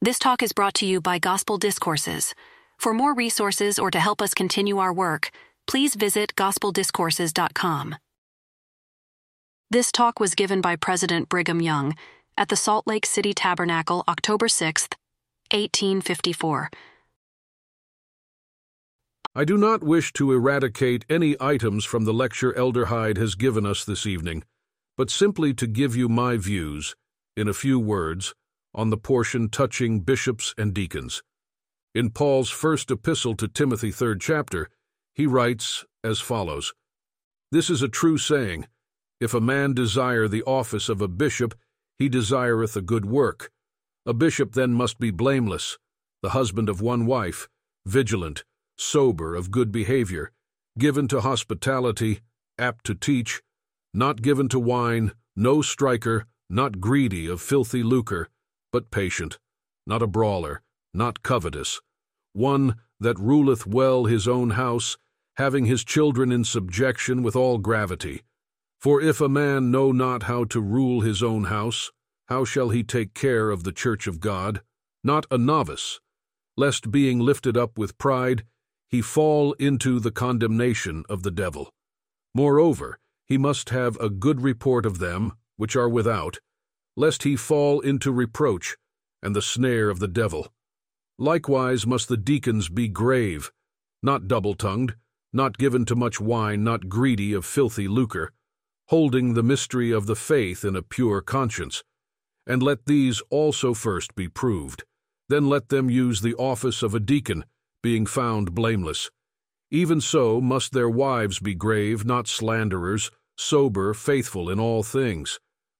This talk is brought to you by Gospel Discourses. For more resources or to help us continue our work, please visit gospeldiscourses.com. This talk was given by President Brigham Young at the Salt Lake City Tabernacle October 6th, 1854. I do not wish to eradicate any items from the lecture Elder Hyde has given us this evening, but simply to give you my views, in a few words, on the portion touching bishops and deacons. In Paul's first epistle to Timothy, third chapter, he writes as follows This is a true saying If a man desire the office of a bishop, he desireth a good work. A bishop then must be blameless, the husband of one wife, vigilant, sober, of good behavior, given to hospitality, apt to teach, not given to wine, no striker, not greedy of filthy lucre but patient, not a brawler, not covetous, one that ruleth well his own house, having his children in subjection with all gravity. For if a man know not how to rule his own house, how shall he take care of the church of God? Not a novice, lest being lifted up with pride, he fall into the condemnation of the devil. Moreover, he must have a good report of them which are without, lest he fall into reproach and the snare of the devil. Likewise must the deacons be grave, not double-tongued, not given to much wine, not greedy of filthy lucre, holding the mystery of the faith in a pure conscience. And let these also first be proved. Then let them use the office of a deacon, being found blameless. Even so must their wives be grave, not slanderers, sober, faithful in all things.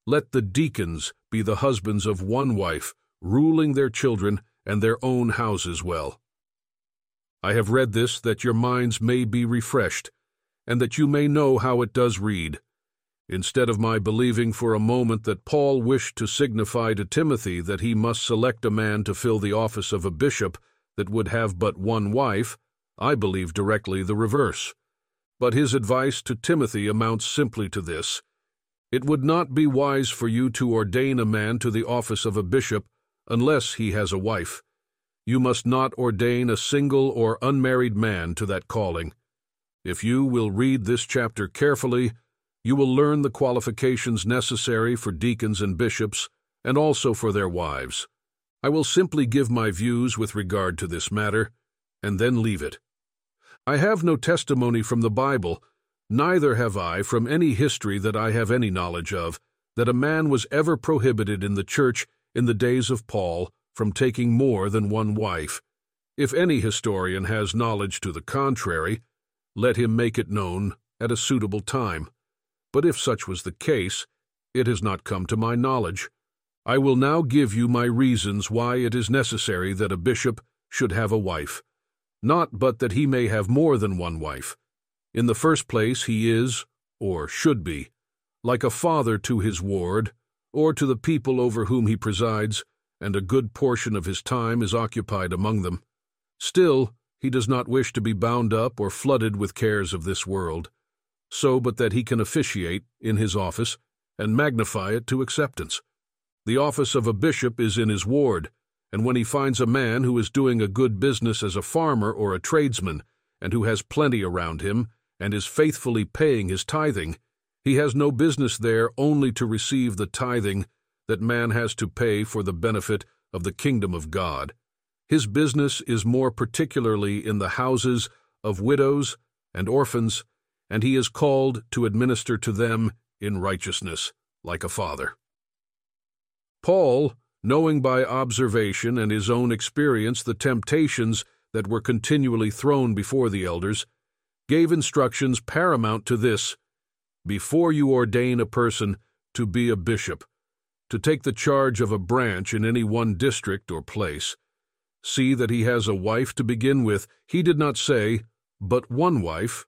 Let the deacons be the husbands of one wife, ruling their children and their own houses well. I have read this that your minds may be refreshed, and that you may know how it does read. Instead of my believing for a moment that Paul wished to signify to Timothy that he must select a man to fill the office of a bishop that would have but one wife, I believe directly the reverse. But his advice to Timothy amounts simply to this it would not be wise for you to ordain a man to the office of a bishop unless he has a wife. You must not ordain a single or unmarried man to that calling. If you will read this chapter carefully, you will learn the qualifications necessary for deacons and bishops, and also for their wives. I will simply give my views with regard to this matter, and then leave it. I have no testimony from the Bible Neither have I, from any history that I have any knowledge of, that a man was ever prohibited in the church in the days of Paul from taking more than one wife. If any historian has knowledge to the contrary, let him make it known at a suitable time. But if such was the case, it has not come to my knowledge. I will now give you my reasons why it is necessary that a bishop should have a wife. Not but that he may have more than one wife in the first place, he is, or should be, like a father to his ward, or to the people over whom he presides, and a good portion of his time is occupied among them. Still, he does not wish to be bound up or flooded with cares of this world, so but that he can officiate in his office and magnify it to acceptance. The office of a bishop is in his ward, and when he finds a man who is doing a good business as a farmer or a tradesman, and who has plenty around him, and is faithfully paying his tithing, he has no business there only to receive the tithing that man has to pay for the benefit of the kingdom of God. His business is more particularly in the houses of widows and orphans, and he is called to administer to them in righteousness, like a father. Paul, knowing by observation and his own experience the temptations that were continually thrown before the elders, gave instructions paramount to this before you ordain a person to be a bishop, to take the charge of a branch in any one district or place. See that he has a wife to begin with. He did not say, but one wife.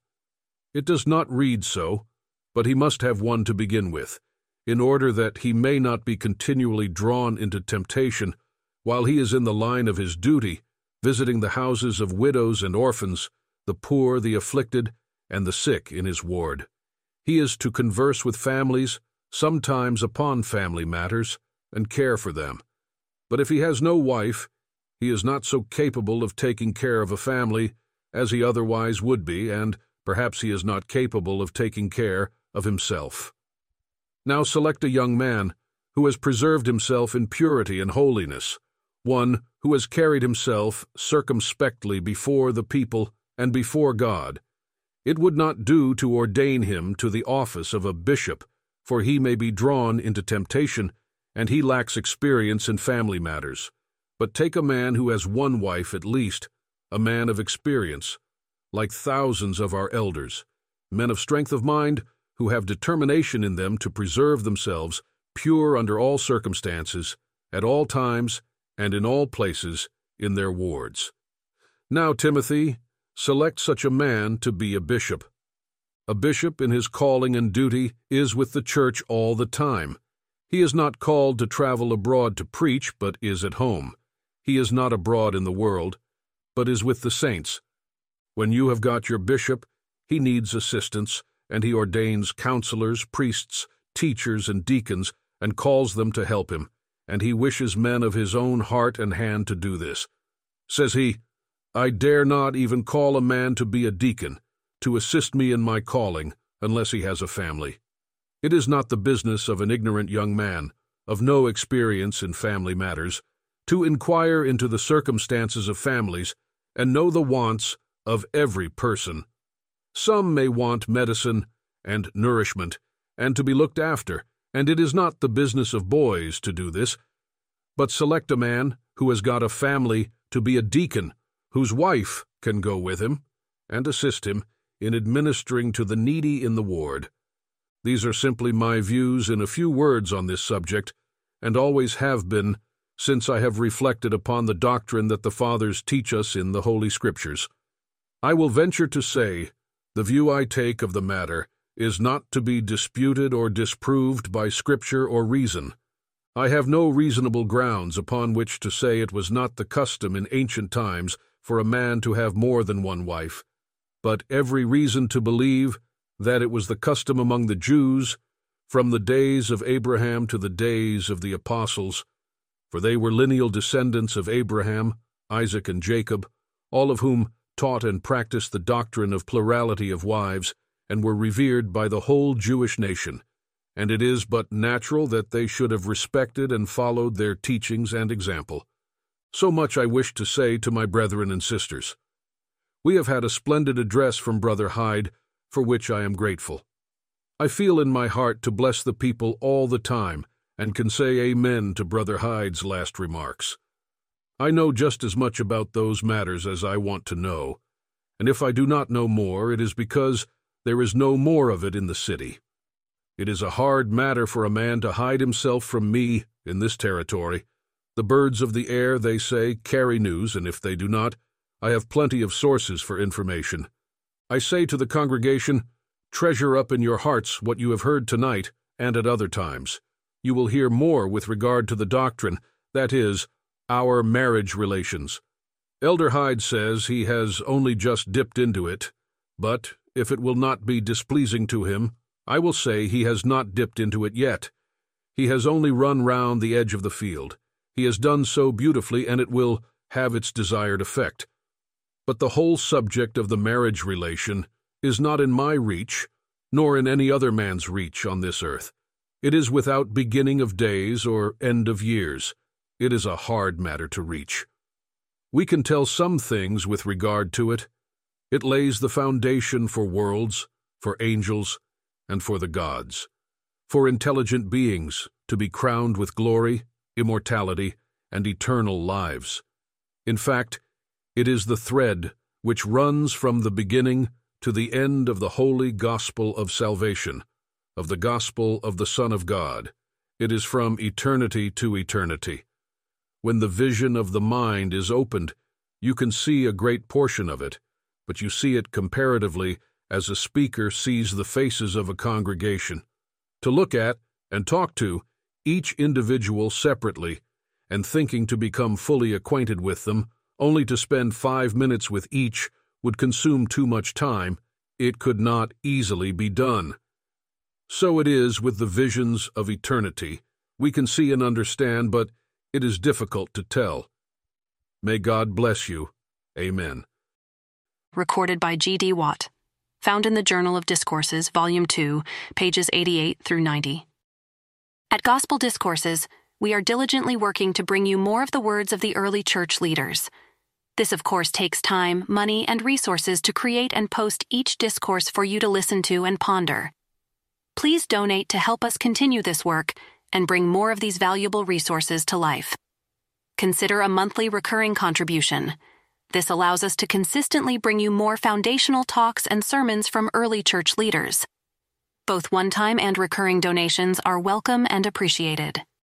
It does not read so, but he must have one to begin with, in order that he may not be continually drawn into temptation while he is in the line of his duty, visiting the houses of widows and orphans the poor, the afflicted, and the sick in his ward. He is to converse with families, sometimes upon family matters, and care for them. But if he has no wife, he is not so capable of taking care of a family as he otherwise would be, and perhaps he is not capable of taking care of himself. Now select a young man who has preserved himself in purity and holiness, one who has carried himself circumspectly before the people and before God. It would not do to ordain him to the office of a bishop, for he may be drawn into temptation, and he lacks experience in family matters. But take a man who has one wife at least, a man of experience, like thousands of our elders, men of strength of mind who have determination in them to preserve themselves pure under all circumstances, at all times, and in all places, in their wards. Now, Timothy, select such a man to be a bishop. A bishop in his calling and duty is with the church all the time. He is not called to travel abroad to preach, but is at home. He is not abroad in the world, but is with the saints. When you have got your bishop, he needs assistance, and he ordains counselors, priests, teachers, and deacons, and calls them to help him, and he wishes men of his own heart and hand to do this. Says he, I dare not even call a man to be a deacon, to assist me in my calling, unless he has a family. It is not the business of an ignorant young man, of no experience in family matters, to inquire into the circumstances of families and know the wants of every person. Some may want medicine and nourishment, and to be looked after, and it is not the business of boys to do this. But select a man who has got a family to be a deacon, whose wife can go with him, and assist him in administering to the needy in the ward. These are simply my views in a few words on this subject, and always have been since I have reflected upon the doctrine that the Fathers teach us in the Holy Scriptures. I will venture to say the view I take of the matter is not to be disputed or disproved by Scripture or reason. I have no reasonable grounds upon which to say it was not the custom in ancient times for a man to have more than one wife, but every reason to believe that it was the custom among the Jews from the days of Abraham to the days of the apostles, for they were lineal descendants of Abraham, Isaac, and Jacob, all of whom taught and practiced the doctrine of plurality of wives, and were revered by the whole Jewish nation, and it is but natural that they should have respected and followed their teachings and example. So much I wish to say to my brethren and sisters. We have had a splendid address from Brother Hyde, for which I am grateful. I feel in my heart to bless the people all the time, and can say Amen to Brother Hyde's last remarks. I know just as much about those matters as I want to know, and if I do not know more, it is because there is no more of it in the city. It is a hard matter for a man to hide himself from me in this territory. The birds of the air, they say, carry news, and if they do not, I have plenty of sources for information. I say to the congregation, treasure up in your hearts what you have heard tonight and at other times. You will hear more with regard to the doctrine, that is, our marriage relations. Elder Hyde says he has only just dipped into it, but if it will not be displeasing to him, I will say he has not dipped into it yet. He has only run round the edge of the field. He has done so beautifully, and it will have its desired effect. But the whole subject of the marriage relation is not in my reach, nor in any other man's reach on this earth. It is without beginning of days or end of years. It is a hard matter to reach. We can tell some things with regard to it. It lays the foundation for worlds, for angels, and for the gods, for intelligent beings to be crowned with glory, immortality, and eternal lives. In fact, it is the thread which runs from the beginning to the end of the holy gospel of salvation, of the gospel of the Son of God. It is from eternity to eternity. When the vision of the mind is opened, you can see a great portion of it, but you see it comparatively as a speaker sees the faces of a congregation. To look at and talk to each individual separately, and thinking to become fully acquainted with them, only to spend five minutes with each would consume too much time. It could not easily be done. So it is with the visions of eternity. We can see and understand, but It is difficult to tell. May God bless you. Amen. Recorded by G.D. Watt. Found in the Journal of Discourses, Volume 2, pages 88 through 90. At Gospel Discourses, we are diligently working to bring you more of the words of the early church leaders. This, of course, takes time, money, and resources to create and post each discourse for you to listen to and ponder. Please donate to help us continue this work and bring more of these valuable resources to life. Consider a monthly recurring contribution. This allows us to consistently bring you more foundational talks and sermons from early church leaders. Both one time and recurring donations are welcome and appreciated.